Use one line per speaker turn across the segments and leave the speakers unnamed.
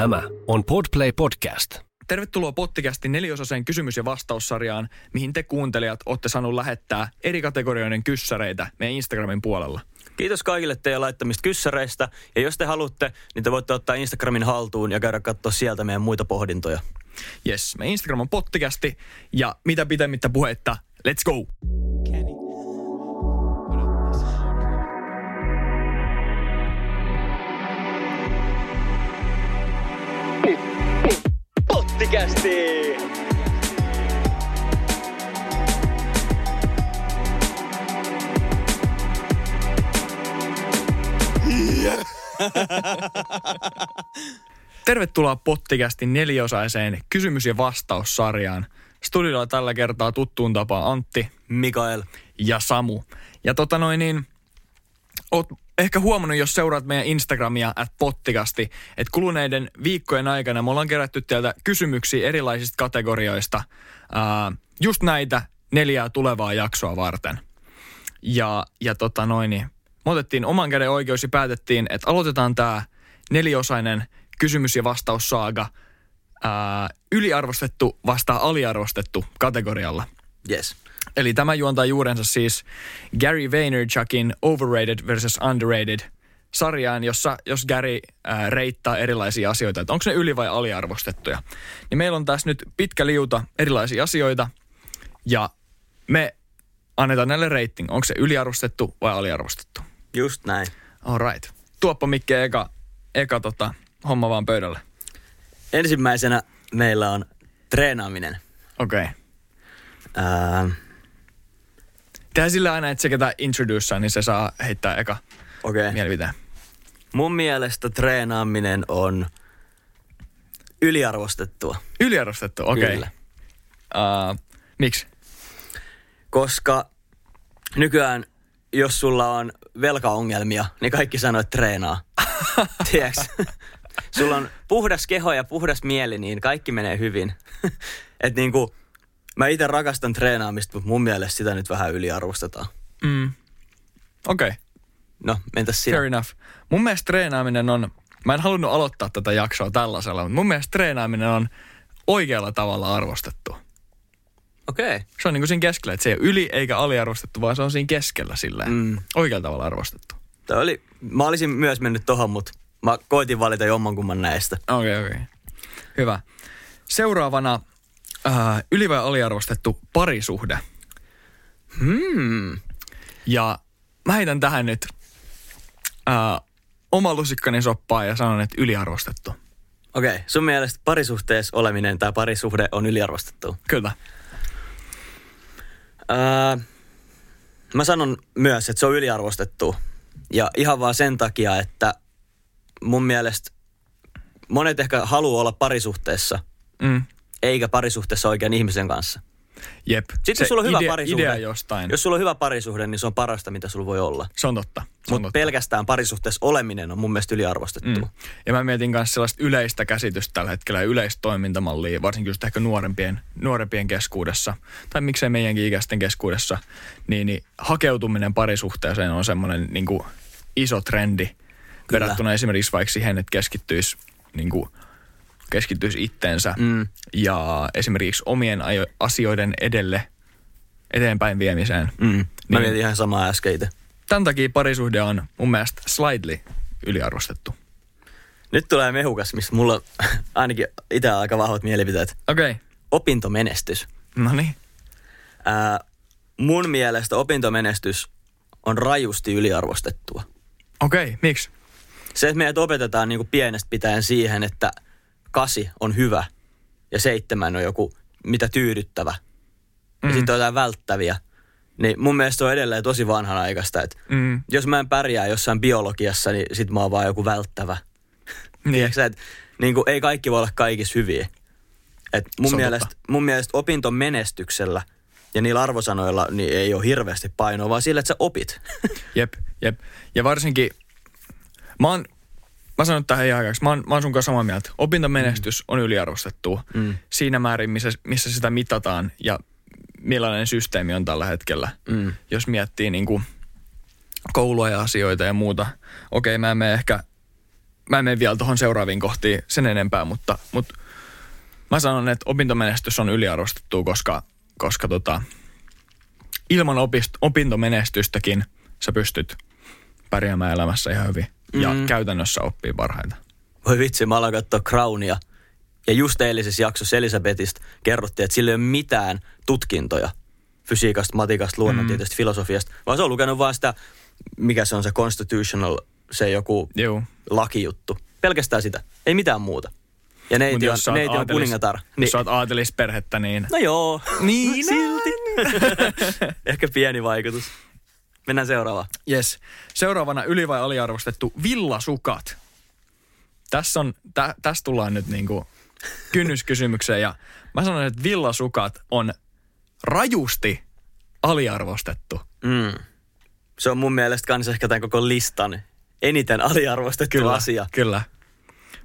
Tämä on Podplay Podcast.
Tervetuloa Pottikästi neliosaiseen kysymys- ja vastaussarjaan, mihin te kuuntelijat olette saanut lähettää eri kategorioiden kyssäreitä meidän Instagramin puolella.
Kiitos kaikille teidän laittamista kyssäreistä. Ja jos te haluatte, niin te voitte ottaa Instagramin haltuun ja käydä katsoa sieltä meidän muita pohdintoja.
Yes, meidän Instagram on Pottikästi ja mitä pitemmittä puhetta, let's go!
Pottikästi!
Tervetuloa Pottikästin neliosaiseen kysymys- ja vastaussarjaan. Studiolla tällä kertaa tuttuun tapaan Antti
Mikael.
ja Samu. Ja tota noin niin, oot ehkä huomannut, jos seuraat meidän Instagramia at pottikasti, että kuluneiden viikkojen aikana me ollaan kerätty teiltä kysymyksiä erilaisista kategorioista. Ää, just näitä neljää tulevaa jaksoa varten. Ja, ja tota noin, niin me otettiin oman käden oikeus ja päätettiin, että aloitetaan tämä neliosainen kysymys- ja vastaussaaga ää, yliarvostettu vastaan aliarvostettu kategorialla.
Yes.
Eli tämä juontaa juurensa siis Gary Vaynerchukin Overrated versus Underrated sarjaan, jossa jos Gary ää, reittaa erilaisia asioita, että onko ne yli- vai aliarvostettuja. Niin meillä on tässä nyt pitkä liuta erilaisia asioita ja me annetaan näille rating. Onko se yliarvostettu vai aliarvostettu?
Just näin.
All right. Tuoppa Mikke eka, eka tota, homma vaan pöydälle.
Ensimmäisenä meillä on treenaaminen.
Okei. Okay.
Ää,
Tehdään sillä aina, että se ketä introducea, niin se saa heittää eka
Okei. Okay.
mielipiteen.
Mun mielestä treenaaminen on yliarvostettua.
Yliarvostettu, okei. Okay.
Kyllä.
Uh, miksi?
Koska nykyään, jos sulla on velkaongelmia, niin kaikki sanoo, että treenaa. Tiedätkö? Sulla on puhdas keho ja puhdas mieli, niin kaikki menee hyvin. Et niinku, mä itse rakastan treenaamista, mutta mun mielestä sitä nyt vähän yliarvostetaan.
Mm. Okei, okay.
No, mentäs siinä.
fair enough. Mun mielestä treenaaminen on, mä en halunnut aloittaa tätä jaksoa tällaisella, mutta mun mielestä treenaaminen on oikealla tavalla arvostettu.
Okei. Okay.
Se on niin kuin siinä keskellä, että se ei ole yli eikä aliarvostettu, vaan se on siinä keskellä silleen.
Mm.
Oikealla tavalla arvostettu.
Toi oli, mä olisin myös mennyt tohon, mutta mä koitin valita jommankumman näistä.
Okei, okay, okei. Okay. Hyvä. Seuraavana äh, yli- vai aliarvostettu parisuhde.
Hmm.
Ja mä heitän tähän nyt äh, oma lusikkani soppaa ja sanon, että yliarvostettu.
Okei, okay. sun mielestä parisuhteessa oleminen tai parisuhde on yliarvostettu?
Kyllä.
Öö, mä sanon myös, että se on yliarvostettu. Ja ihan vaan sen takia, että mun mielestä monet ehkä haluaa olla parisuhteessa,
Mm.
Eikä parisuhteessa oikean ihmisen kanssa.
Jep.
Sitten
Se
jos sulla on hyvä
idea,
parisuhde,
idea jostain.
jos sulla on hyvä parisuhde, niin se on parasta, mitä sulla voi olla.
Se on totta.
Mutta pelkästään parisuhteessa oleminen on mun mielestä yliarvostettu.
Mm. Ja mä mietin myös sellaista yleistä käsitystä tällä hetkellä, yleistä toimintamallia, varsinkin just ehkä nuorempien, nuorempien keskuudessa, tai miksei meidänkin ikäisten keskuudessa, niin, niin hakeutuminen parisuhteeseen on semmoinen niin kuin iso trendi Kyllä. verrattuna esimerkiksi vaikka siihen, että keskittyisi, niin kuin, keskittyisi itteensä
Mm.
ja esimerkiksi omien asioiden edelle eteenpäin viemiseen.
Mm. Mä
Niin.
mietin ihan samaa äsken itse.
Tämän takia parisuhde on mun mielestä slightly yliarvostettu.
Nyt tulee mehukas, mistä mulla on ainakin itse aika vahvat mielipiteet.
Okei, okay.
Opintomenestys.
no niin.
Ää, mun mielestä opintomenestys on rajusti yliarvostettua.
Okei, okay. miksi?
Se, että meidät opetetaan niin kuin pienestä pitäen siihen, että kasi on hyvä ja seitsemän on joku mitä tyydyttävä. Mm. Ja sitten on jotain välttäviä. Niin mun mielestä on edelleen tosi vanhanaikaista, että
Mm.
jos mä en pärjää jossain biologiassa, niin sit mä oon vaan joku välttävä.
Niin.
Tiedätkö, että niin kuin, ei kaikki voi olla kaikissa hyviä. Et mun, mielestä, mun mielestä opintomenestyksellä ja niillä arvosanoilla niin ei ole hirveästi painoa, vaan sillä, että sä opit.
Jep, jep. Ja varsinkin, mä oon, mä sanon tähän ihan aikaksi, mä oon, mä oon sun kanssa samaa mieltä. Opintomenestys mm. on yliarvostettu
Mm.
siinä määrin, missä, missä sitä mitataan ja millainen systeemi on tällä hetkellä.
Mm.
Jos miettii niin kuin koulua ja asioita ja muuta. Okei, mä en mene ehkä mä en mene vielä tuohon seuraaviin kohtiin sen enempää, mutta, mutta mä sanon, että opintomenestys on yliarvostettu, koska, koska tota, ilman opist, opintomenestystäkin sä pystyt pärjäämään elämässä ihan hyvin. Ja
Mm.
käytännössä oppii parhaita.
Voi vitsi, mä aloin katsoa Crownia. Ja just eilisessä jaksossa Elisabetista kerrottiin, että sillä ei ole mitään tutkintoja fysiikasta, matikasta, luonnontieteestä, mm. filosofiasta. Vaan se on lukenut vaan sitä, mikä se on se constitutional, se joku
Joo.
lakijuttu. Pelkästään sitä. Ei mitään muuta. Ja neiti
Mut
on,
jos
neiti on
aatelis-
kuningatar.
Jos
Niin,
sä oot aatelisperhettä, niin...
no joo.
Niin,
Silti. Ehkä pieni vaikutus. Mennään seuraavaan.
Yes. Seuraavana yli- vai aliarvostettu villasukat. Tässä, on, tä, tässä tullaan nyt niinku kynnyskysymykseen ja mä sanon, että villasukat on rajusti aliarvostettu.
Mm. Se on mun mielestä kans ehkä tämän koko listan eniten aliarvostettu asia.
Kyllä.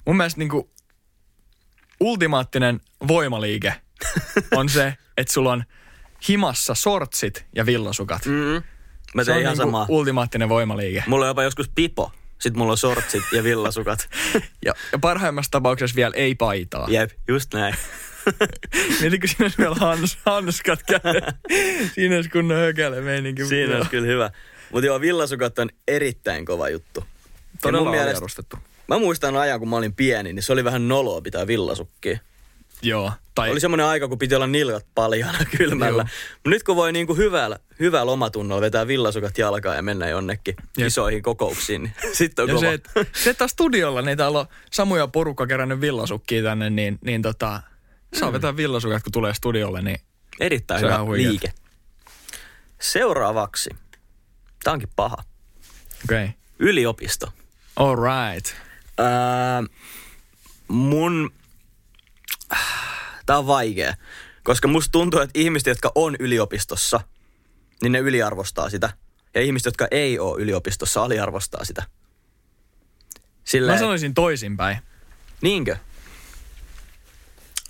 Mun mielestä niinku ultimaattinen voimaliike on se, että sulla on himassa sortsit ja villasukat.
Mm. Mä
Se on
ihan
niinku
samaa.
ultimaattinen voimaliike.
Mulla on jopa joskus pipo. Sitten mulla on sortsit ja villasukat.
Ja, ja parhaimmassa tapauksessa vielä ei paitaa.
Jep, just näin.
Mietitkö siinä olisi vielä hans, hanskat kädessä? Siinä olisi kunnon hökäle meininki.
Siinä olisi kyllä hyvä. Mutta joo, villasukat on erittäin kova juttu.
Todella
mielestä, mä muistan ajan, kun mä olin pieni, niin se oli vähän noloa pitää villasukkia.
Joo. Tai
Oli semmoinen aika, kun piti olla nilkat paljana kylmällä.
Joo.
Mut nyt kun voi niinku hyvällä, hyvällä omatunnolla vetää villasukat jalkaan ja mennä jonnekin
Jep.
isoihin kokouksiin, niin sitten on
ja
kova.
se, että se, että studiolla, niin täällä on Samu ja porukka kerännyt villasukkia tänne, niin, niin tota, saa vetää villasukat, kun tulee studiolle, niin
Erittäin
Se on
hyvä
huikeeta.
liike. Seuraavaksi. Tämä onkin paha.
okei. Okay.
Yliopisto.
All right.
Öö, mun... Tämä on vaikea. Koska musta tuntuu, että ihmiset, jotka on yliopistossa, niin ne yliarvostaa sitä. Ja ihmiset, jotka ei ole yliopistossa, aliarvostaa sitä. Silleen,
Mä sanoisin toisinpäin.
Niinkö?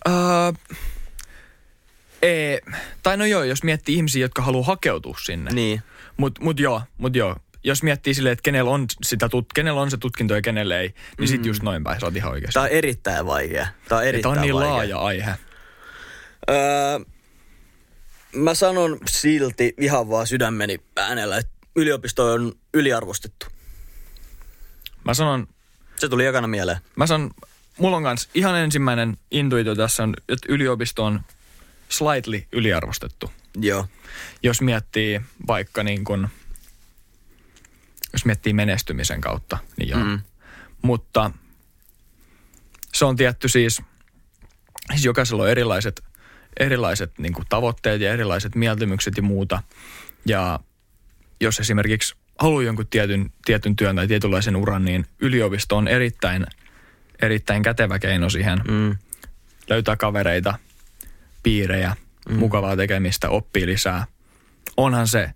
Uh, ei, tai no joo, jos miettii ihmisiä, jotka haluaa hakeutua sinne.
Niin.
Mut, mut joo, mut joo. Jos miettii silleen, että kenellä on, sitä tut, kenellä on se tutkinto ja kenellä ei, niin sit just noin päin, sä oot ihan oikeassa.
Tämä on erittäin vaikea. Tämä on
Tämä
erittäin
on niin
vaikea.
laaja aihe.
Öö, mä sanon silti ihan vaan sydämeni äänellä, että yliopisto on yliarvostettu.
Mä sanon,
Se tuli ekana mieleen.
mä sanon, mulla on kans ihan ensimmäinen intuitio tässä on, että yliopisto on slightly yliarvostettu.
Joo.
Jos miettii vaikka niin kun, jos miettii menestymisen kautta, niin joo.
Mm.
Mutta se on tietty siis, siis jokaisella on erilaiset, erilaiset niin kuin tavoitteet ja erilaiset mieltymykset ja muuta. Ja jos esimerkiksi haluaa jonkun tietyn, tietyn työn tai tietynlaisen uran, niin yliopisto on erittäin, erittäin kätevä keino siihen
Mm.
löytää kavereita, piirejä, mm. mukavaa tekemistä, oppii lisää. Onhan se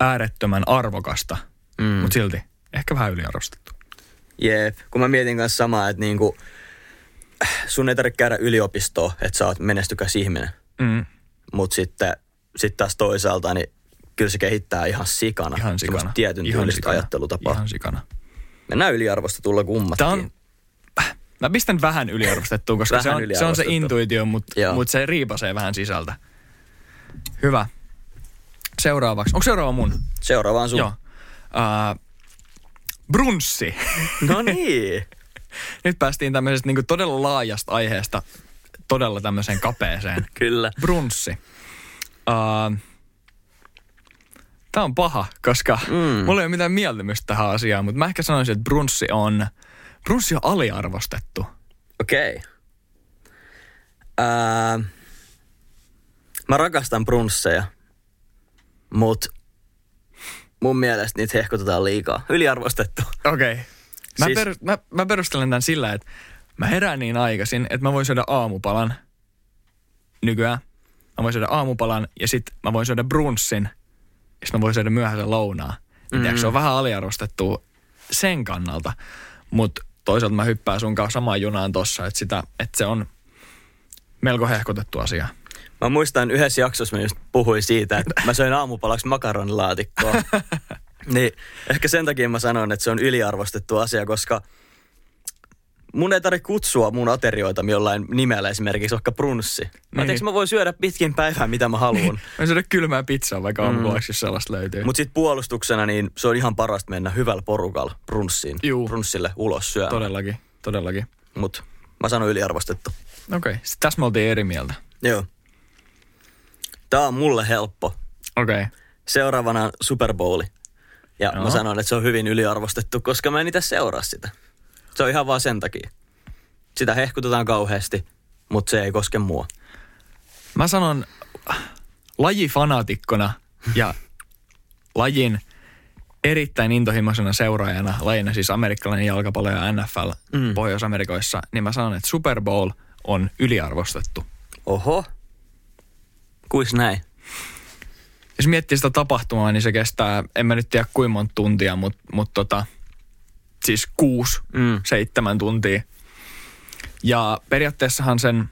äärettömän arvokasta,
Mm.
mutta silti ehkä vähän yliarvostettu.
Jep. Kun mä mietin kanssa samaa, että niinku, sun ei tarvitse käydä yliopistoon, että sä oot menestykäs ihminen.
Mm.
Mutta sitten sit taas toisaalta, niin kyllä se kehittää ihan sikana.
Ihan sikana.
semmoista Tietyn
Ihan
tyylistä
sikana.
ajattelutapaa.
Ihan sikana.
Mennään yliarvostetulla kummatkin.
Tämä on, mä pistän vähän yliarvostettua, koska
Vähän
se, on, se on se intuitio, mutta mut se riipasee vähän sisältä. Hyvä. Seuraavaksi. Onko seuraava mun?
Seuraava on sun.
Joo. Uh, brunssi.
No niin.
Nyt päästiin tämmöisestä niinku todella laajasta aiheesta todella tämmöiseen kapeeseen.
Kyllä.
Brunssi. Uh, Tämä on paha, koska
Mm.
mulla ei ole mitään mieltymystä tähän asiaan, mutta mä ehkä sanoisin, että brunssi on, brunssi on aliarvostettu.
Okei. Okay. Ää, mä rakastan brunsseja, mut mun mielestä niitä hehkutetaan liikaa. Yliarvostettu.
Okei. Okay. Mä,
Siis-
per, mä, mä perustelen tämän sillä, että mä herään niin aikaisin, että mä voin syödä aamupalan nykyään. Mä voin syödä aamupalan ja sitten mä voin syödä brunssin ja sitten mä voin syödä myöhäisen lounaa. Mm.
Mm.
se on vähän aliarvostettu sen kannalta, mutta toisaalta mä hyppään sun kanssa samaan junaan tossa, että, sitä, että se on melko hehkutettu asia.
Mä muistan yhdessä jaksossa mä just puhuin siitä, että mä söin aamupalaksi makaronilaatikkoa. niin ehkä sen takia mä sanon, että se on yliarvostettu asia, koska mun ei tarvitse kutsua mun aterioita jollain nimellä esimerkiksi vaikka brunssi. Mä
Niin.
mä voin syödä pitkin päivää, mitä mä haluan.
Mä syödä kylmää pizzaa vaikka aamupuoleksi, jos sellaista löytyy.
Mutta sitten puolustuksena, niin se on ihan parasta mennä hyvällä porukalla brunssiin.
Juu.
Brunssille ulos syömään.
Todellakin, todellakin.
Mutta mä sanon yliarvostettu.
Okei, okay. tässä me oltiin eri mieltä.
Joo. Tää on mulle helppo.
Okei. Okay.
Seuraavana Super Bowli. Ja
Joo.
mä sanon, että se on hyvin yliarvostettu, koska mä en itse seuraa sitä. Se on ihan vaan sen takia. Sitä hehkutetaan kauheasti, mutta se ei koske mua.
Mä sanon lajifanatikkona ja lajin erittäin intohimoisena seuraajana, lajina siis amerikkalainen jalkapallo ja NFL. Mm. Pohjois-Amerikoissa, niin mä sanon, että Super Bowl on yliarvostettu.
Oho. Kuis näin?
Jos miettii sitä tapahtumaa, niin se kestää, en mä nyt tiedä kuinka monta tuntia, mutta mut tota, siis kuusi,
Mm.
seitsemän tuntia. Ja periaatteessahan sen,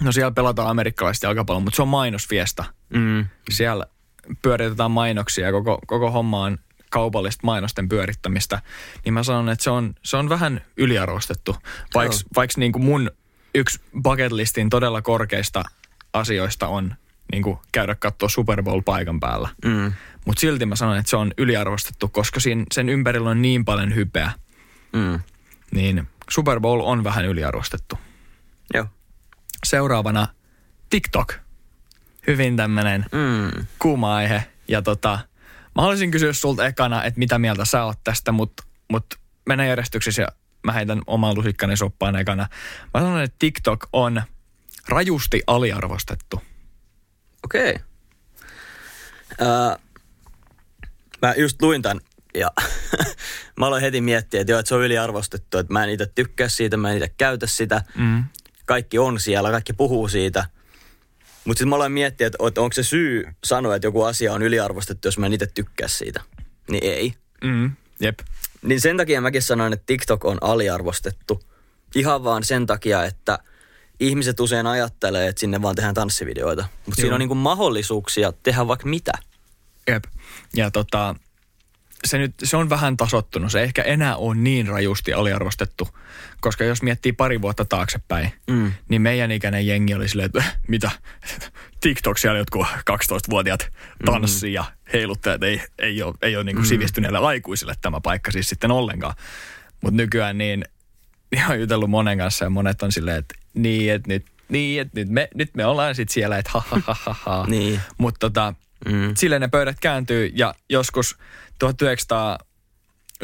no siellä pelataan amerikkalaista jalkapalloa, mutta se on mainosfiesta.
Mm.
Siellä pyöritetään mainoksia ja koko, koko homma on kaupallista mainosten pyörittämistä, niin mä sanon, että se on, se on vähän yliarvostettu. Vaikka vaiks niin kuin mun yksi bucket listin todella korkeista asioista on niin kuin käydä katsoa Super Bowl paikan päällä.
Mm.
Mutta silti mä sanon, että se on yliarvostettu, koska siinä, sen ympärillä on niin paljon hypeä,
Mm.
niin Super Bowl on vähän yliarvostettu.
Joo.
Seuraavana TikTok. Hyvin tämmönen
Mm.
kuuma aihe. Ja tota, mä haluaisin kysyä sulta ekana, että mitä mieltä sä oot tästä, mutta mut mennään järjestyksessä ja mä heitän oman lusikkani soppaan ekana. Mä sanon, että TikTok on rajusti aliarvostettu.
Okei. Okay. Öö, mä just luin tämän ja mä aloin heti miettiä, että joo, että se on yliarvostettu, että mä en itse tykkää siitä, mä en itse käytä sitä.
Mm.
Kaikki on siellä, kaikki puhuu siitä. Mutta sitten mä aloin miettiä, että että onko se syy sanoa, että joku asia on yliarvostettu, jos mä en itse tykkää siitä. Niin ei.
Mm. Jep.
Niin sen takia mäkin sanoin, että TikTok on aliarvostettu. Ihan vaan sen takia, että ihmiset usein ajattelee, että sinne vaan tehdään tanssivideoita. Mutta siinä on niinku mahdollisuuksia tehdä vaikka mitä.
Jep. Ja tota, se, nyt, se on vähän tasottunut. Se ei ehkä enää ole niin rajusti aliarvostettu. Koska jos miettii pari vuotta taaksepäin,
Mm.
niin meidän ikäinen jengi oli silleen, että mitä, TikTok siellä jotkut 12-vuotiaat tanssii ja heiluttaa, että ei, ei ole, ei ole niin kuin sivistyneille aikuisille tämä paikka siis sitten ollenkaan. Mutta nykyään niin, niin on jutellut monen kanssa ja monet on silleen, että niin, että nyt, niin, että nyt me, nyt me ollaan sitten siellä, että ha, ha, ha, ha, ha.
Niin.
Mutta tota,
Mm.
silleen ne pöydät kääntyy ja joskus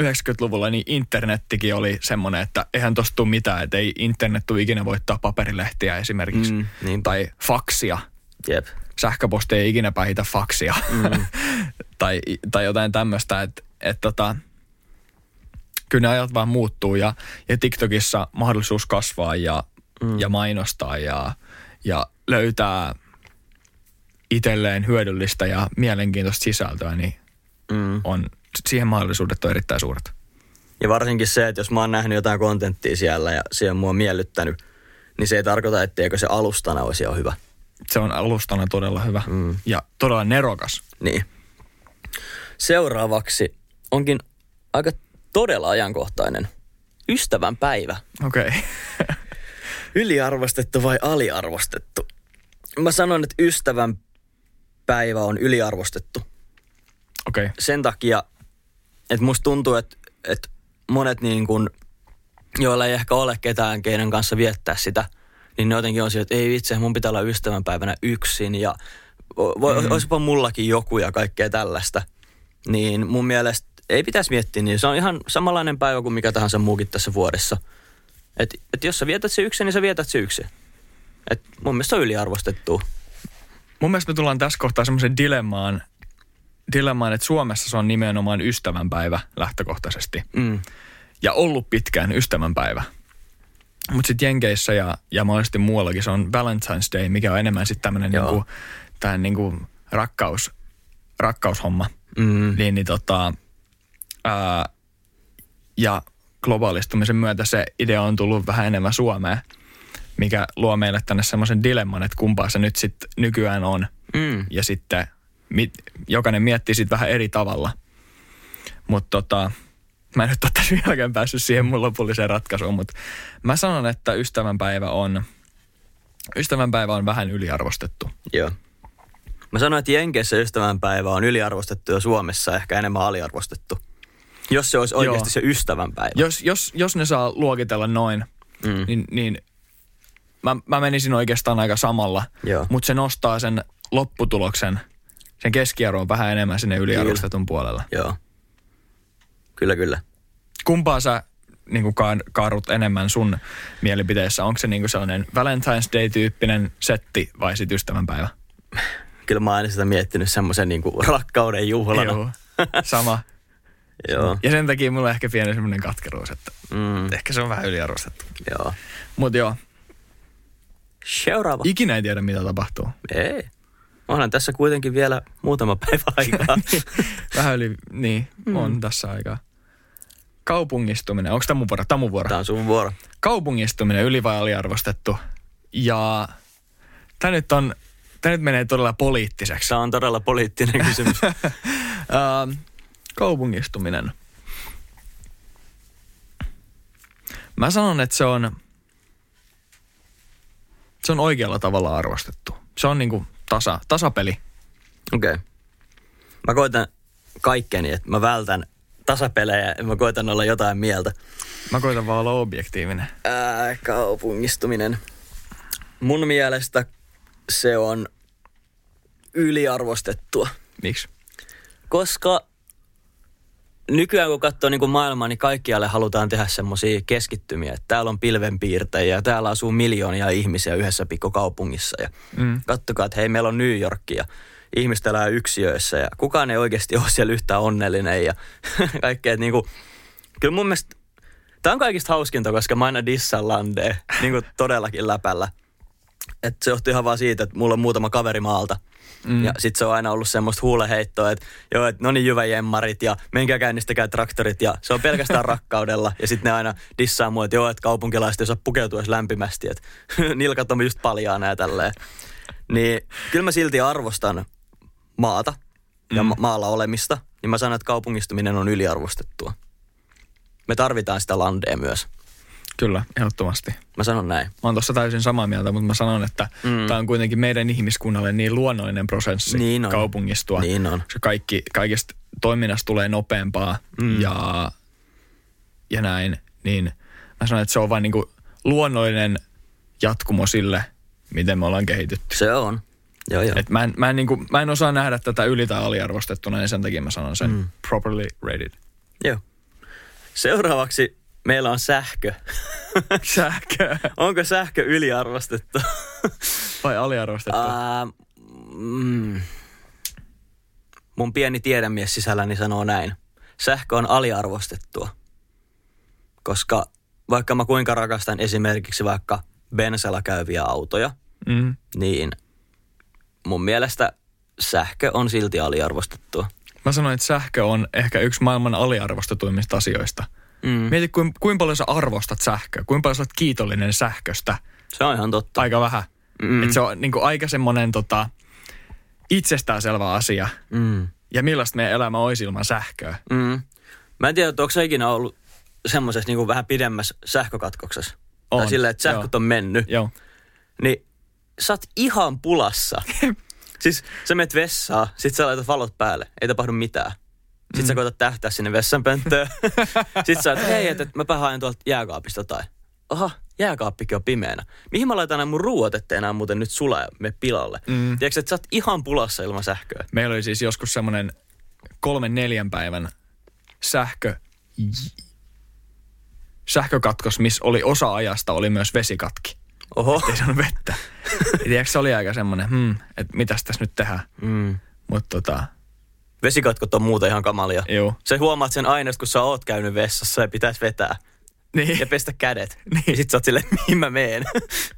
1990-luvulla niin internettikin oli semmoinen, että eihän tosta tule mitään, että ei internet tule ikinä voittaa paperilehtiä esimerkiksi.
Mm, niinpä.
tai faksia.
Jep.
Sähköposti ei ikinä päihitä faksia. Mm. tai, tai jotain tämmöistä, että et tota, kyllä ne ajat vaan muuttuu ja, ja TikTokissa mahdollisuus kasvaa ja, mm. ja mainostaa ja, ja löytää itselleen hyödyllistä ja mielenkiintoista sisältöä, niin
Mm.
on, siihen mahdollisuudet on erittäin suuret.
Ja varsinkin se, että jos mä oon nähnyt jotain kontenttia siellä ja se on mua miellyttänyt, niin se ei tarkoita, etteikö se alustana olisi jo hyvä.
Se on alustana todella hyvä mm. ja todella nerokas.
Niin. Seuraavaksi onkin aika todella ajankohtainen. Ystävän päivä.
Okei. Okay.
Yliarvostettu vai aliarvostettu? Mä sanon, että ystävän päivä on yliarvostettu.
Okei. Okay.
Sen takia, että musta tuntuu, että, että monet niin kuin, joilla ei ehkä ole ketään, keiden kanssa viettää sitä, niin ne jotenkin on sillä, että ei vitsi, mun pitää olla ystävänpäivänä yksin ja voi, mm. olisipa mullakin joku ja kaikkea tällaista. Niin mun mielestä ei pitäisi miettiä, niin se on ihan samanlainen päivä kuin mikä tahansa muukin tässä vuodessa. Että et jos sä vietät se yksin, niin sä vietät se yksin. Et mun mielestä se on yliarvostettu.
Mun mielestä me tullaan tässä kohtaa semmoisen dilemmaan, dilemmaan, että Suomessa se on nimenomaan ystävänpäivä lähtökohtaisesti.
Mm.
Ja ollut pitkään ystävänpäivä. Mutta sitten Jenkeissä ja, ja mahdollisesti muuallakin se on Valentine's Day, mikä on enemmän sitten tämmöinen niinku, niinku rakkaus, rakkaushomma.
Mm.
Niin, niin tota, ää, ja globaalistumisen myötä se idea on tullut vähän enemmän Suomeen, mikä luo meille tänne semmoisen dilemman, että kumpaa se nyt sitten nykyään on.
Mm.
Ja sitten mit, jokainen miettii sitten vähän eri tavalla. Mutta tota, Mä en nyt ole tässä vieläkään päässyt siihen mun lopulliseen ratkaisuun, mutta mä sanon, että ystävänpäivä on, ystävänpäivä on vähän yliarvostettu.
Joo. Mä sanoin, että Jenkeissä ystävänpäivä on yliarvostettu ja Suomessa ehkä enemmän aliarvostettu. Jos se olisi oikeasti
Joo.
se ystävänpäivä.
Jos, jos, jos ne saa luokitella noin,
Mm.
niin, niin mä, mä menisin oikeastaan aika samalla. Mutta se nostaa sen lopputuloksen, sen keskiarvon vähän enemmän sinne yliarvostetun puolelle.
Joo. Kyllä, kyllä.
Kumpaa sä niin kuin kaarut enemmän sun mielipiteessä? Onko se niin kuin sellainen Valentine's Day-tyyppinen setti vai sit ystävänpäivä?
Kyllä mä aina sitä miettinyt semmoisen niin rakkauden juhlana.
Joo, sama.
Joo.
Ja sen takia mulla on ehkä pieni semmoinen katkeruus, että
Mm,
ehkä se on vähän yliarvostettu.
joo.
Mutta joo,
Seuraava.
ikinä ei tiedä mitä tapahtuu.
Ei. Onhan tässä kuitenkin vielä muutama päivä aikaa.
Vähän yli, niin, on tässä aikaa. Kaupungistuminen, onko tämä mun vuoro? Tämä mun vuoro.
Tämä on sun vuoro.
Kaupungistuminen yli vai aliarvostettu. Ja tämä nyt on, tämä nyt menee todella poliittiseksi.
Se on todella poliittinen kysymys.
Ähm, kaupungistuminen. Mä sanon, että se on, se on oikealla tavalla arvostettu. Se on niinku tasa, tasapeli.
Okei. Okay. Mä koitan kaikkeni, että mä vältän tasapelejä ja mä koitan olla jotain mieltä.
Mä koitan vaan olla objektiivinen.
Ää, kaupungistuminen. Mun mielestä se on yliarvostettua.
Miksi?
Koska nykyään kun katsoo niin kuin maailmaa, niin kaikkialle halutaan tehdä semmoisia keskittymiä. Että täällä on pilvenpiirtäjiä ja täällä asuu miljoonia ihmisiä yhdessä pikkukaupungissa. Ja
Mm.
kattokaa, että hei, meillä on New York ja ihmiset elää yksiöissä ja kukaan ei oikeasti ole siellä yhtään onnellinen ja kaikkea. Että niinku, kyllä mun mielestä tämä on kaikista hauskinta, koska mä aina dissaan landea niin kuin todellakin läpällä. Et se johtuu ihan vaan siitä, että mulla on muutama kaveri maalta. Mm. Ja sit se on aina ollut semmoista huuleheittoa, että joo, että no niin jyväjemmarit ja menkää käynnistäkää traktorit ja se on pelkästään rakkaudella. Ja sitten ne aina dissaa mua, että joo, että kaupunkilaiset ei saa pukeutua edes lämpimästi, että nilkat on just paljaana ja tälleen. Niin kyllä mä silti arvostan maata ja ma- maalla olemista, niin mä sanon, että kaupungistuminen on yliarvostettua. Me tarvitaan sitä landea myös.
Kyllä, ehdottomasti.
Mä sanon näin.
Mä oon tuossa täysin samaa mieltä, mutta mä sanon, että Mm. tämä on kuitenkin meidän ihmiskunnalle niin luonnollinen prosessi
Niin on.
kaupungistua.
Niin on.
Se kaikki, kaikista toiminnasta tulee nopeampaa
Mm.
ja, ja näin. Niin mä sanon, että se on vain niin luonnollinen jatkumo sille, miten me ollaan kehitytty.
Se on. Joo, joo.
Et mä, en, mä, en, niin kuin, mä en osaa nähdä tätä yli- tai aliarvostettuna, niin sen takia mä sanon sen
mm.
properly rated.
Joo. Seuraavaksi meillä on sähkö.
Sähkö
Onko sähkö yliarvostettu?
vai aliarvostettu?
Ää, mm, mun pieni tiedemies sisälläni sanoo näin. Sähkö on aliarvostettua. Koska vaikka mä kuinka rakastan esimerkiksi vaikka bensalla käyviä autoja,
Mm.
niin mun mielestä sähkö on silti aliarvostettua.
Mä sanoin, että sähkö on ehkä yksi maailman aliarvostetuimmista asioista.
Mm.
Mieti, kuin, kuinka paljon sä arvostat sähköä, kuinka paljon sä oot kiitollinen sähköstä.
Se on ihan totta.
Aika vähän.
Mm.
Et se on niin kuin aika semmoinen tota, itsestäänselvä asia.
Mm.
Ja millaista meidän elämä olisi ilman sähköä.
Mm. Mä en tiedä, että onko sä ikinä ollut semmoisessa niin vähän pidemmässä sähkökatkoksessa. Tai
On,
silleen, että sähköt
joo.
on mennyt.
Joo.
Niin sä oot ihan pulassa. siis sä menet vessaan, sit sä laitat valot päälle, ei tapahdu mitään. Sitten mm. sä koetat tähtää sinne vessanpönttöön. Sitten sä oot, hei, että mä haen tuolta jääkaapista jotain. Aha, jääkaappikin on pimeänä. Mihin mä laitan nämä mun ruuat, ettei enää muuten nyt sula ja me pilalle? Mm. Tiedätkö, että sä oot ihan pulassa ilman sähköä?
Meillä oli siis joskus semmoinen kolmen neljän päivän sähkö, sähkökatkos, missä oli osa ajasta oli myös vesikatki.
Oho.
Ei saanut vettä. Tiedätkö, se oli aika semmoinen, hmm, että mitäs tässä nyt tehdään.
Mm.
Mutta tota,
Vesikatkot on muuta ihan kamalia.
joo.
Sä huomaat sen aina, kun sä oot käynyt vessassa ja pitäisi vetää
Niin,
ja pestä kädet.
Niin.
Ja sit sä oot silleen, mihin mä meen.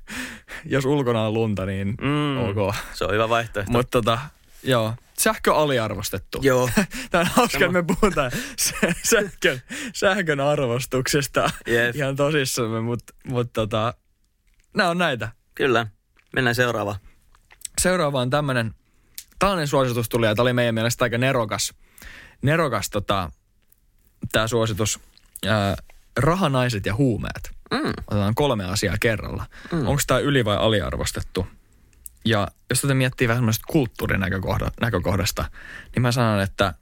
jos ulkona on lunta, niin
Mm.
ok.
Se on hyvä vaihtoehto.
Mutta tota, joo, sähkö aliarvostettu.
Joo.
Tämä on hauska, että me puhutaan sä- sähkön, sähkön arvostuksesta
Jep.
ihan tosissamme, mutta mut tota, nämä on näitä.
Kyllä. Mennään seuraavaan.
Seuraava on tämmöinen, tällainen suositus tuli ja tämä oli meidän mielestä aika nerokas, nerokas tota, tämä suositus. Ää, rahanaiset ja huumeet.
Mm.
Otetaan kolme asiaa kerralla. Mm. Onko tämä yli- vai aliarvostettu? Ja jos tätä miettii vähän semmoista kulttuurinäkökohdasta, niin mä sanon, että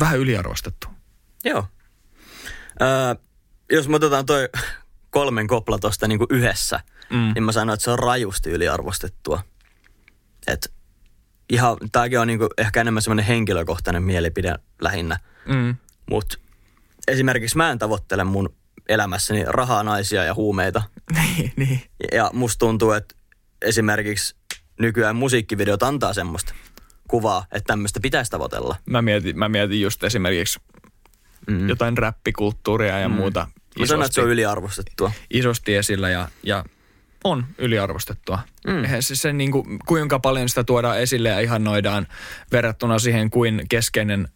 vähän yliarvostettu.
Joo. Öö, jos me otetaan toi kolmen kopla tosta niinku yhdessä,
Mm.
mm. niin mä sanon, että se on rajusti yliarvostettua. Et ihan, tääkin on niinku ehkä enemmän semmoinen henkilökohtainen mielipide lähinnä.
Mm.
Mutta esimerkiksi mä en tavoittele mun elämässäni rahaa, naisia ja huumeita.
niin, niin.
Ja musta tuntuu, että esimerkiksi nykyään musiikkivideot antaa semmoista kuvaa, että tämmöistä pitäisi tavoitella.
Mä mietin, mä mietin just esimerkiksi
Mm.
jotain räppikulttuuria ja mm. muuta
Mä sanon, että se on yliarvostettua.
isosti esillä ja, ja on yliarvostettua. Mm. Eihän se, se niin kuin, kuinka paljon sitä tuodaan esille ja ihannoidaan verrattuna siihen, kuin keskeinen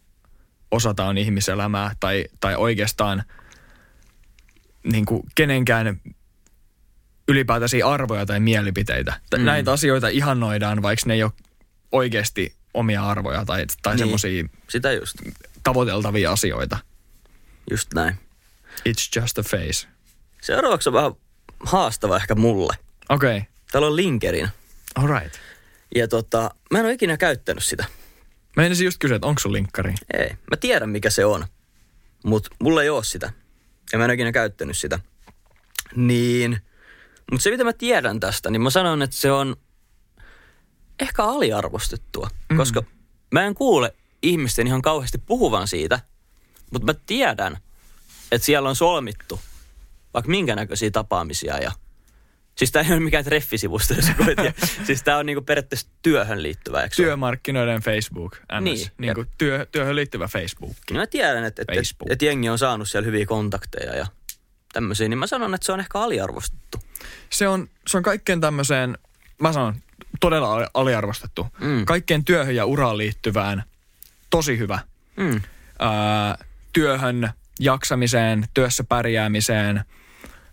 osa tämä on ihmiselämää tai, tai oikeastaan niin kuin kenenkään ylipäätäisiä arvoja tai mielipiteitä. Mm. Näitä asioita ihannoidaan, vaikka ne ei ole oikeasti omia arvoja tai, tai niin. Semmoisia tavoiteltavia asioita.
Just näin.
It's just a face.
Seuraavaksi on vähän haastava ehkä mulle.
Okei, okay.
Täällä on Linkerin.
all right.
Ja tota, mä en ole ikinä käyttänyt sitä.
Mä ensin just kysyä, että onko sun linkkari?
Ei. Mä tiedän mikä se on. Mutta mulla ei ole sitä. Ja mä en ole ikinä käyttänyt sitä. Niin. Mutta se mitä mä tiedän tästä, niin mä sanon, että se on ehkä aliarvostettua.
Mm.
Koska mä en kuule ihmisten ihan kauheasti puhuvan siitä. Mutta mä tiedän, että siellä on solmittu vaikka minkä näköisiä tapaamisia ja Siis tää ei ole mikään treffisivusto, jos ei tiedä. Siis tää on niinku periaatteessa työhön liittyvä, eikö?
Työmarkkinoiden Facebook, NS.
Niin,
niin kuin työ, työhön liittyvä Facebook.
Niin mä tiedän, että, että,
Facebook.
että jengi on saanut siellä hyviä kontakteja ja tämmöisiä, niin mä sanon, että se on ehkä aliarvostettu.
Se on, se on kaikkeen tämmöiseen, mä sanon, todella ali- aliarvostettu.
Mm.
Kaikkeen työhön ja uraan liittyvään tosi hyvä.
Mm.
Ää, työhön, jaksamiseen, työssä pärjäämiseen,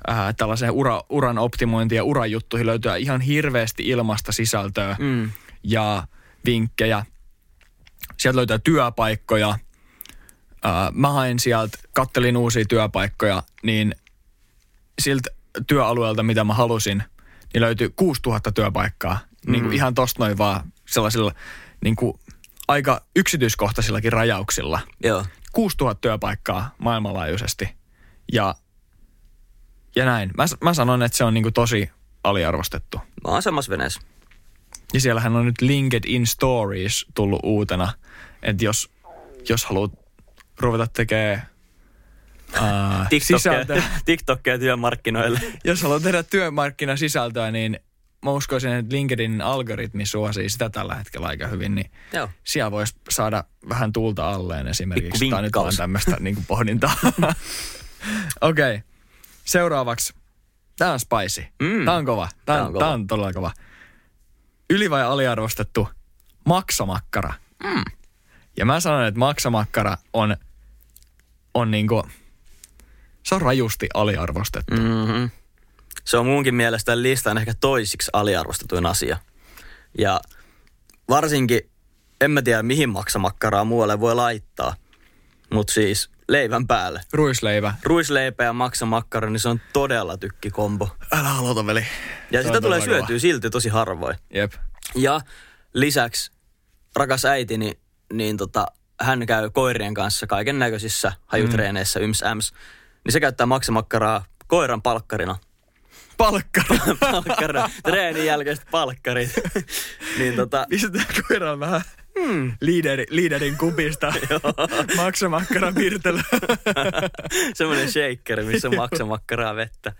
ää, tällaiseen ura, uran optimointiin ja uran juttuihin löytyy ihan hirveästi ilmasta sisältöä.
Mm.
ja vinkkejä. Sieltä löytää työpaikkoja. Ää, mä hain sieltä, kattelin uusia työpaikkoja, niin siltä työalueelta, mitä mä halusin, niin löytyi 6000 työpaikkaa. Mm. Niin kuin ihan tosta noin vaan sellaisilla niin kuin aika yksityiskohtaisillakin rajauksilla.
Joo.
6000 työpaikkaa maailmanlaajuisesti. Ja, ja näin. Mä, mä sanon, että se on niin kuin tosi aliarvostettu.
Mä oon samassa veneessä.
Ja siellähän on nyt LinkedIn Stories tullut uutena, että jos, jos haluat ruveta tekemään uh,
TikTokkeja, TikTokkeja työmarkkinoille.
jos haluat tehdä työmarkkinasisältöä, niin mä uskoisin, että LinkedInin algoritmi suosii sitä tällä hetkellä aika hyvin, niin
Joo.
siellä voisi saada vähän tuulta alleen esimerkiksi.
Pikku
Tämä on nyt vaan tämmöistä niin pohdintaa. Okei, okay. Seuraavaksi. Tämä on spicy.
Mm.
Tämä on kova. Tämä
Tää
on,
kova.
Tämä on todella kova. Yli- vai aliarvostettu maksamakkara.
Mm.
Ja mä sanon, että maksamakkara on, on niinku, se on rajusti aliarvostettu. Mm.
Mm-hmm. Se on munkin mielestä listan ehkä toisiksi aliarvostetuin asia. Ja varsinkin, en mä tiedä mihin maksamakkaraa muualle voi laittaa, mutta siis leivän päälle.
Ruisleivä.
Ruisleipä ja maksamakkara, niin se on todella tykkikombo.
Älä aloita, veli.
Ja
Se
sitä tulee syötyä silti tosi harvoin.
Jep.
Ja lisäksi rakas äitini, niin tota, hän käy koirien kanssa kaiken näköisissä hajutreeneissä, mm. yms äms. Niin se käyttää maksamakkaraa koiran palkkarina.
Palkkara.
Palkkari, treenin jälkeiset palkkarit. niin tota,
Pistetään koiran vähän
hmm,
liideri, liiderin kupista. Maksamakkara virtelö.
semmoinen shakeri, missä on maksamakkaraa vettä.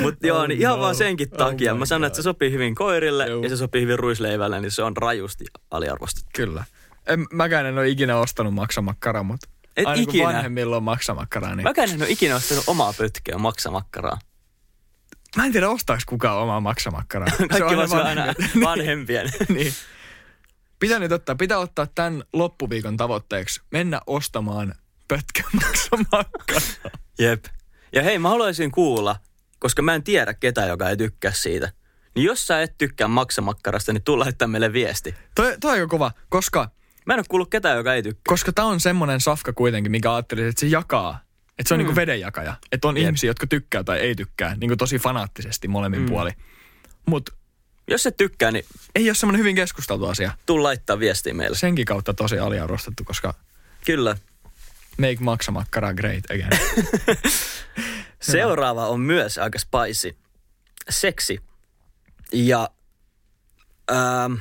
Mutta joo,
Oh
niin ihan
no.
vaan senkin
Oh
takia. Mä sanon, että se sopii hyvin koirille
Joo.
ja se sopii hyvin ruisleivälle, niin se on rajusti aliarvostettu.
Kyllä. En, mäkään en ole ikinä ostanut maksamakkaraa, mutta
Et
aina kun
ikinä?
vanhemmilla on maksamakkaraa, niin...
Mäkään en ole ikinä ostanut omaa pötköä maksamakkaraa.
Mä en tiedä, ostaako kukaan omaa maksamakkaraa.
Kaikki se on aina vanhempien.
niin. Pitää nyt ottaa, pitää ottaa tämän loppuviikon tavoitteeksi. Mennä ostamaan pötkän maksamakkaraa.
Jep. Ja hei, mä haluaisin kuulla, koska mä en tiedä ketä, joka ei tykkää siitä. Niin jos sä et tykkää maksamakkarasta, niin tuu laittaa meille viesti.
Toi, toi on aika kova, koska
Mä en ole kuullut ketään, joka ei tykkää.
Koska tää on semmonen safka kuitenkin, mikä ajattelin, että se jakaa. Että se on mm. niinku vedenjakaja. Että on
Jep.
ihmisiä, jotka tykkää tai ei tykkää. Niinku tosi fanaattisesti molemmin mm. puoli. Mut
Jos et tykkää, niin
ei ole semmonen hyvin keskusteltu asia.
tuu laittaa viestiä meille.
Senkin kautta tosi aliarvostettu, koska
Kyllä.
make maksamakkara great again.
Seuraava on myös aika spicy. Seksi. Ja ähm,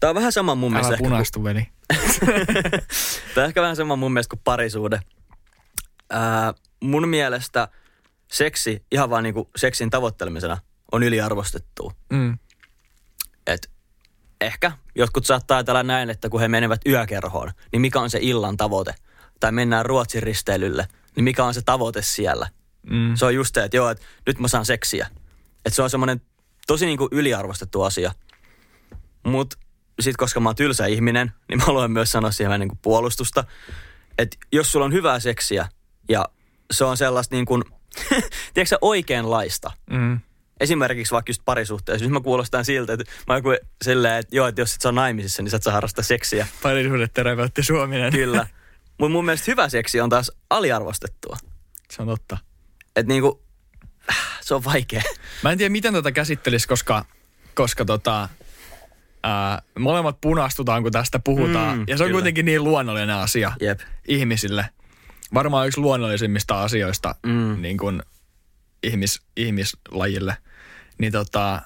tää on vähän sama mun mielestä.
Älä
kuin-
punastu, veli.
Tämä on ehkä vähän sama mun mielestä kuin parisuhde. Ää, mun mielestä seksi ihan vaan niinku seksin tavoittelemisena on yliarvostettua.
Mm.
Et ehkä jotkut saattaa ajatella näin, että kun he menevät yökerhoon, niin mikä on se illan tavoite? Tai mennään Ruotsin risteilylle, niin mikä on se tavoite siellä?
Mm.
Se on just se, että joo, että nyt mä saan seksiä. Että se on semmoinen tosi niinku yliarvostettu asia. Mut sit koska mä oon tylsä ihminen, niin mä haluan myös sanoa siihen niinku puolustusta. Että jos sulla on hyvää seksiä ja se on sellaista niin kuin, tiedätkö oikeanlaista.
Mm.
Esimerkiksi vaikka just parisuhteessa. Nyt mä kuulostan siltä, että mä kuin silleen, että joo, että jos et sä on naimisissa, niin sä et saa harrastaa seksiä.
Parisuhdeterapeutti Suominen.
Kyllä. Mutta mun mielestä hyvä seksi on taas aliarvostettua.
Se on totta.
Että niinku, se on vaikea.
Mä en tiedä, miten tätä käsittelisi, koska, koska tota, ää, molemmat punastutaan, kun tästä puhutaan.
Mm,
ja se on
kyllä.
kuitenkin niin luonnollinen asia
Jep.
ihmisille. Varmaan yksi luonnollisimmista asioista
Mm.
niin kuin ihmis, ihmislajille. Niin tota,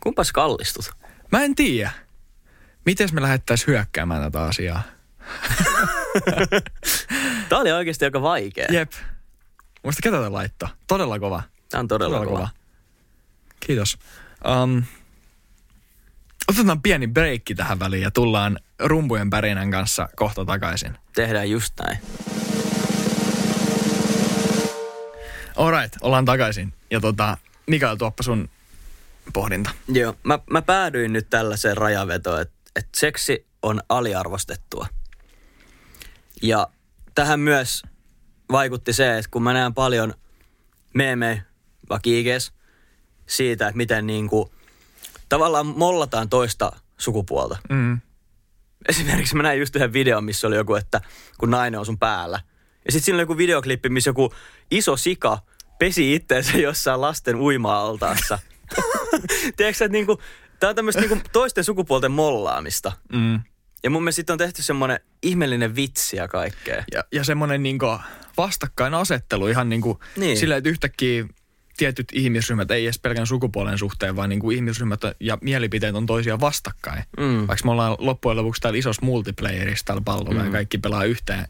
Kumpas kallistut?
mä en tiedä, miten me lähettäisiin hyökkäämään tätä asiaa.
Tää oli oikeasti aika vaikea.
Jep. Muista ketä tätä laittaa? Todella kova.
Tää on todella,
Todella
kova.
kova. Kiitos. Um, otetaan pieni breikki tähän väliin ja tullaan rumpujen pärinän kanssa kohta takaisin.
Tehdään just näin.
Alright, ollaan takaisin. Ja tota, Mikael, tuoppa sun pohdinta.
Joo, mä, mä päädyin nyt tällaiseen rajavetoon, että, että seksi on aliarvostettua. Ja tähän myös vaikutti se, että kun mä näen paljon meemejä, vaikka IGs, siitä, että miten niinku, tavallaan mollataan toista sukupuolta.
Mm.
Esimerkiksi mä näin just yhden videon, missä oli joku, että kun nainen on sun päällä. Ja sitten siinä oli joku videoklippi, missä joku iso sika pesi itteensä jossain lasten uima-altaassa. Tiedätkö, että niinku, tää on tämmöistä niinku toisten sukupuolten mollaamista.
Mm.
Ja mun mielestä sitten on tehty semmoinen ihmeellinen vitsi ja kaikkea.
Ja, ja semmoinen niinku vastakkainasettelu ihan niinku
Niin.
sillä, että yhtäkkiä tietyt ihmisryhmät, ei edes pelkän sukupuolen suhteen, vaan niinku ihmisryhmät ja mielipiteet on toisiaan vastakkain.
Mm.
Vaikka me ollaan loppujen lopuksi täällä isossa multiplayerissa täällä pallolla mm. ja kaikki pelaa yhteen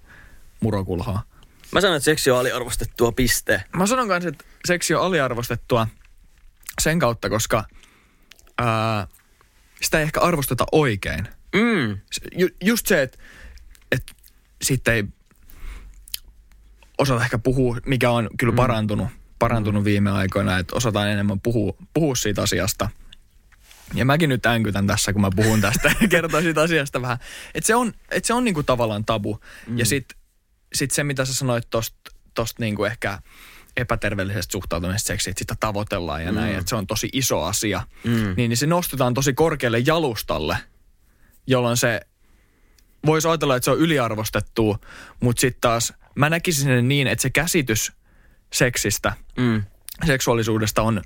murokulhoa.
Mä sanon, että seksi on aliarvostettua piste.
Mä sanon kanssa, että seksi on aliarvostettua sen kautta, koska ää, sitä ei ehkä arvosteta oikein.
Mm.
Ju, just se, että, että sitten ei osata ehkä puhua, mikä on kyllä parantunut, parantunut viime aikoina, että osataan enemmän puhua, puhua siitä asiasta. Ja mäkin nyt änkytän tässä, kun mä puhun tästä ja kertoin siitä asiasta vähän. Että se on, että se on niinku tavallaan tabu. Mm. Ja sitten sit se, mitä sä sanoit tosta, tosta niinku ehkä epäterveellisestä suhtautumisesta seksiin, että sitä tavoitellaan ja mm. näin, että se on tosi iso asia.
Mm.
Niin, niin se nostetaan tosi korkealle jalustalle, jolloin se voisi ajatella, että se on yliarvostettua, mutta sitten taas mä näkisin sen niin, että se käsitys seksistä,
Mm.
seksuaalisuudesta on,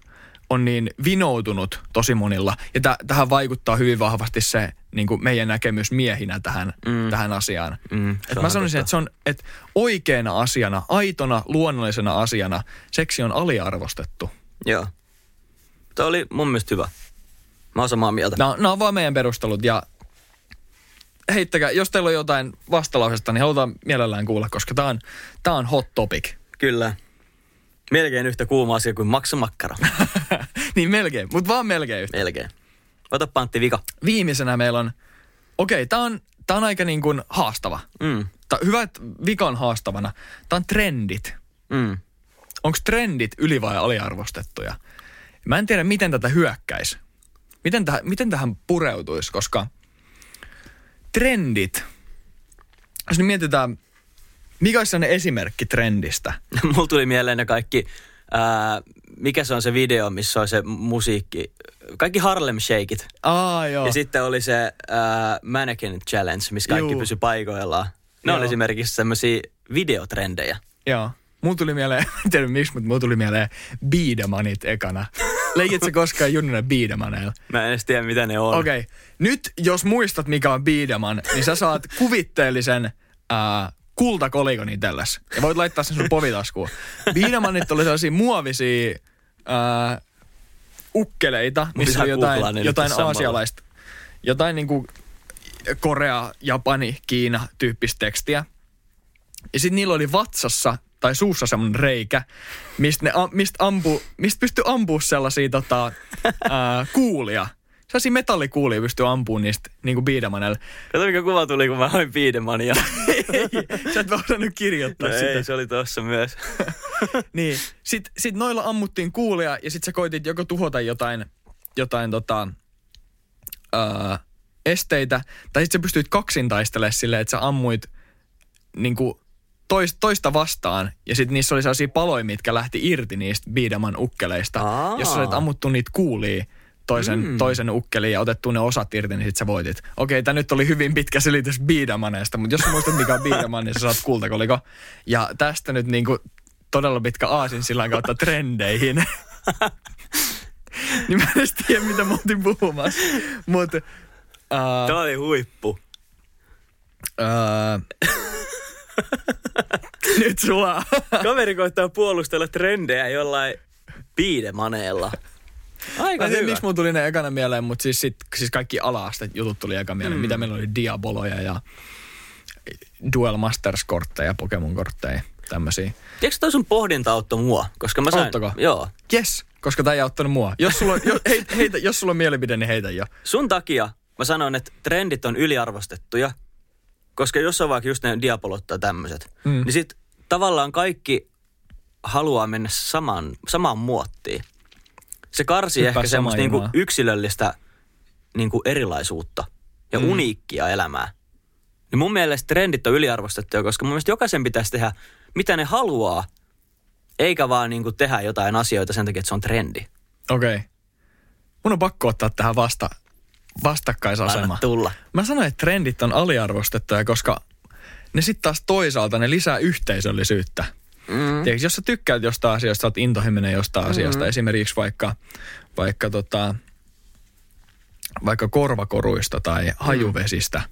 on niin vinoutunut tosi monilla. Ja täh- tähän vaikuttaa hyvin vahvasti se niin kuin meidän näkemys miehinä tähän,
Mm.
tähän asiaan.
Mm.
Et mä sanoisin, että se on että oikeana asiana, aitona, luonnollisena asiana seksi on aliarvostettu.
Joo. Tämä oli mun mielestä hyvä. Mä oon samaa mieltä.
Nämä, nämä on vaan meidän perustelut ja heittäkää, jos teillä on jotain vastalausesta, niin halutaan mielellään kuulla, koska tämä on, tämä on hot topic.
Kyllä. Melkein yhtä kuuma asia kuin maksamakkara.
niin melkein, mutta vaan melkein yhtä.
Melkein. Ota pantti vika.
Viimeisenä meillä on, okei, tämä on, tämä on aika niin kuin haastava.
Mm.
Tää, hyvä, että vika on haastavana. Tämä on trendit.
Mm.
Onko trendit yli- vai aliarvostettuja? Mä en tiedä, miten tätä hyökkäisi. Miten, tähän, miten tähän pureutuisi, koska trendit, jos nyt mietitään, mikä olisi sellainen esimerkki trendistä?
Mulla tuli mieleen ne kaikki ää, mikä se on se video, missä on se musiikki, kaikki Harlem Shakeit.
Aa, joo.
Ja sitten oli se äh, Mannequin Challenge, missä kaikki
Juu.
pysy paikoillaan. Ne
Joo.
on esimerkiksi semmoisia videotrendejä.
Joo. Mulla tuli mieleen, en tiedä miksi, mutta mulla tuli mieleen Biidemanit ekana. Leikit sä koskaan junnuna Biidemaneilla?
Mä en edes tiedä, mitä ne on.
Okei. Okay. Nyt jos muistat, mikä on Biideman, niin sä saat kuvitteellisen äh, kultakolikon itelles. Ja voit laittaa sen sun povitaskuun. Biidemanit oli sellaisia muovisia äh, ukkeleita, missä oli jotain, jotain aasialaista, jotain niinku Korea, Japani, Kiina tyyppistä tekstiä. Ja sitten niillä oli vatsassa tai suussa semmoinen reikä, mistä, ne, mistä, ampu, mistä pystyi ampua sellaisia tota, ää, kuulia. Sellaisia metallikuulia pystyy ampumaan niistä niin kuin biidemanella.
Kato mikä kuva tuli, kun mä hoin Biidemania.
Sä et vaan osannut kirjoittaa
no
sitä.
ei, se oli tossa myös.
Niin. Sitten sit noilla ammuttiin kuulia ja sitten sä koitit joko tuhota jotain, jotain tota, ää, esteitä, tai sitten sä pystyit kaksin taistelemaan silleen, että sä ammuit niinku tois, toista vastaan, ja sitten niissä oli sellaisia paloja, mitkä lähti irti niistä biidaman ukkeleista.
Aa.
Jos sä olet ammuttu niitä kuulia toisen, mm. toisen ukkeliin ja otettu ne osat irti, niin sit sä voitit. Okei, tämä nyt oli hyvin pitkä selitys biidamaneesta, mutta jos muistat mikä on biidaman, niin sä saat kultakoliko. Ja tästä nyt niinku todella pitkä aasin sillä kautta trendeihin. niin mä en edes tiedä, mitä mä oltiin puhumassa. Mutta uh,
Tämä oli huippu.
uh, nyt sulla
Kaveri koittaa puolustella trendejä jollain biidemaneella. Aika hyvä.
miksi mun tuli ne ekana mieleen, mutta siis, sit, siis kaikki ala jutut tuli eka mieleen. Mm. Mitä meillä oli Diaboloja ja Duel Masters-kortteja, Pokemon-kortteja, tämmöisiä.
Tiedätkö toi sun pohdinta auttoi mua? Koska mä sain...
Auttako?
Joo.
Yes, koska tämä ei auttanut mua. Jos sulla, on, jo, hei, heitä, jos sulla on mielipide, niin heitä jo.
Sun takia mä sanon, että trendit on yliarvostettuja, koska jos on vaikka just ne diabolot tai tämmöiset,
Mm.
mm. niin sit tavallaan kaikki haluaa mennä samaan, samaan muottiin. Se karsii
Hyppää
ehkä semmoista niinku yksilöllistä niinku erilaisuutta ja
Mm.
mm. uniikkia elämää. Niin mun mielestä trendit on yliarvostettuja, koska mun mielestä jokaisen pitäisi tehdä, mitä ne haluaa, eikä vaan niinku tehdä jotain asioita sen takia, että se on trendi.
Okei. Okay. Mun on pakko ottaa tähän vasta, vastakkaisasema.
Anna tulla.
Mä sanoin, että trendit on aliarvostettuja, koska ne sitten taas toisaalta ne lisää yhteisöllisyyttä.
Mm.
Tiedätkö, jos sä tykkäät jostain asiasta, sä oot intohimoinen jostain mm-hmm. asiasta, esimerkiksi vaikka, vaikka, tota, vaikka korvakoruista tai hajuvesistä.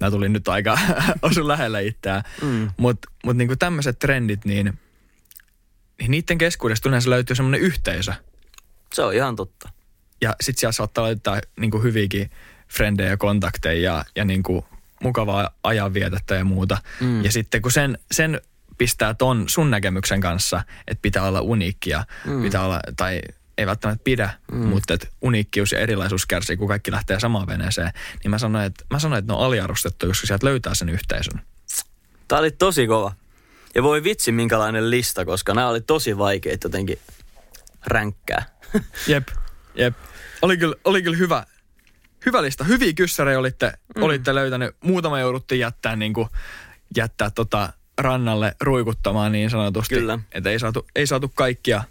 Nämä tuli nyt aika osu lähellä itseään.
Mm.
Mutta mut niinku tämmöiset trendit, niin, niin niiden keskuudesta yleensä löytyy semmoinen yhteisö.
Se on ihan totta.
Ja sit siellä saattaa laittaa niinku hyviäkin frendejä ja kontakteja ja, ja niinku mukavaa ajanvietettä ja muuta.
Mm.
Ja sitten kun sen, sen pistää ton sun näkemyksen kanssa, että pitää olla uniikkia, mm. pitää olla, tai ei välttämättä pidä, mm. mutta että uniikkius ja erilaisuus kärsii, kun kaikki lähtee samaan veneeseen, niin mä sanoin, että, mä sanoin, että ne on aliarvostettu, koska sieltä löytää sen yhteisön.
Tää oli tosi kova. Ja voi vitsi minkälainen lista, koska nämä oli tosi vaikeita jotenkin ränkkää.
Jep, jep. Oli kyllä, oli kyllä hyvä, hyvä lista. Hyviä kyssäreitä olitte, mm. olitte löytänyt. Muutama jouduttiin jättää, niin kuin, jättää tota rannalle ruikuttamaan niin sanotusti.
Kyllä.
Että ei saatu, ei saatu kaikkia,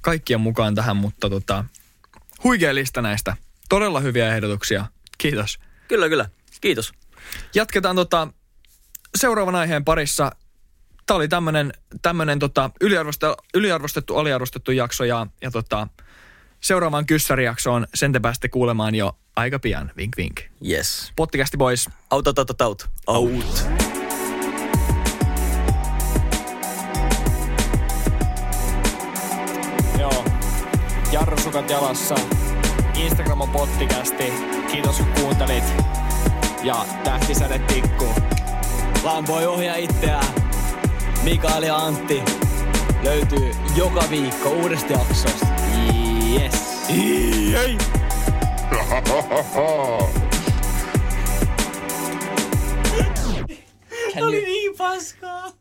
kaikkia mukaan tähän, mutta tota, huikea lista näistä. Todella hyviä ehdotuksia. Kiitos.
Kyllä, kyllä. Kiitos.
Jatketaan tota, seuraavan aiheen parissa. Tämä oli tämmönen, tämmönen tota, yliarvostettu, yliarvostettu, aliarvostettu jakso ja, ja tota, seuraavaan kyssärijaksoon sen te pääsette kuulemaan jo aika pian. Vink vink.
Yes.
Pottikästi boys.
Out, out, out, out. Out.
Joo. Jarrusukat jalassa. Instagram on pottikästi. Kiitos kun kuuntelit. Ja tähtisäde tikkuu.
Vaan voi ohjaa itseään. Mikael ja Antti löytyy joka viikko uudesta jaksosta. Yes.
Ei.
Oli niin paskaa.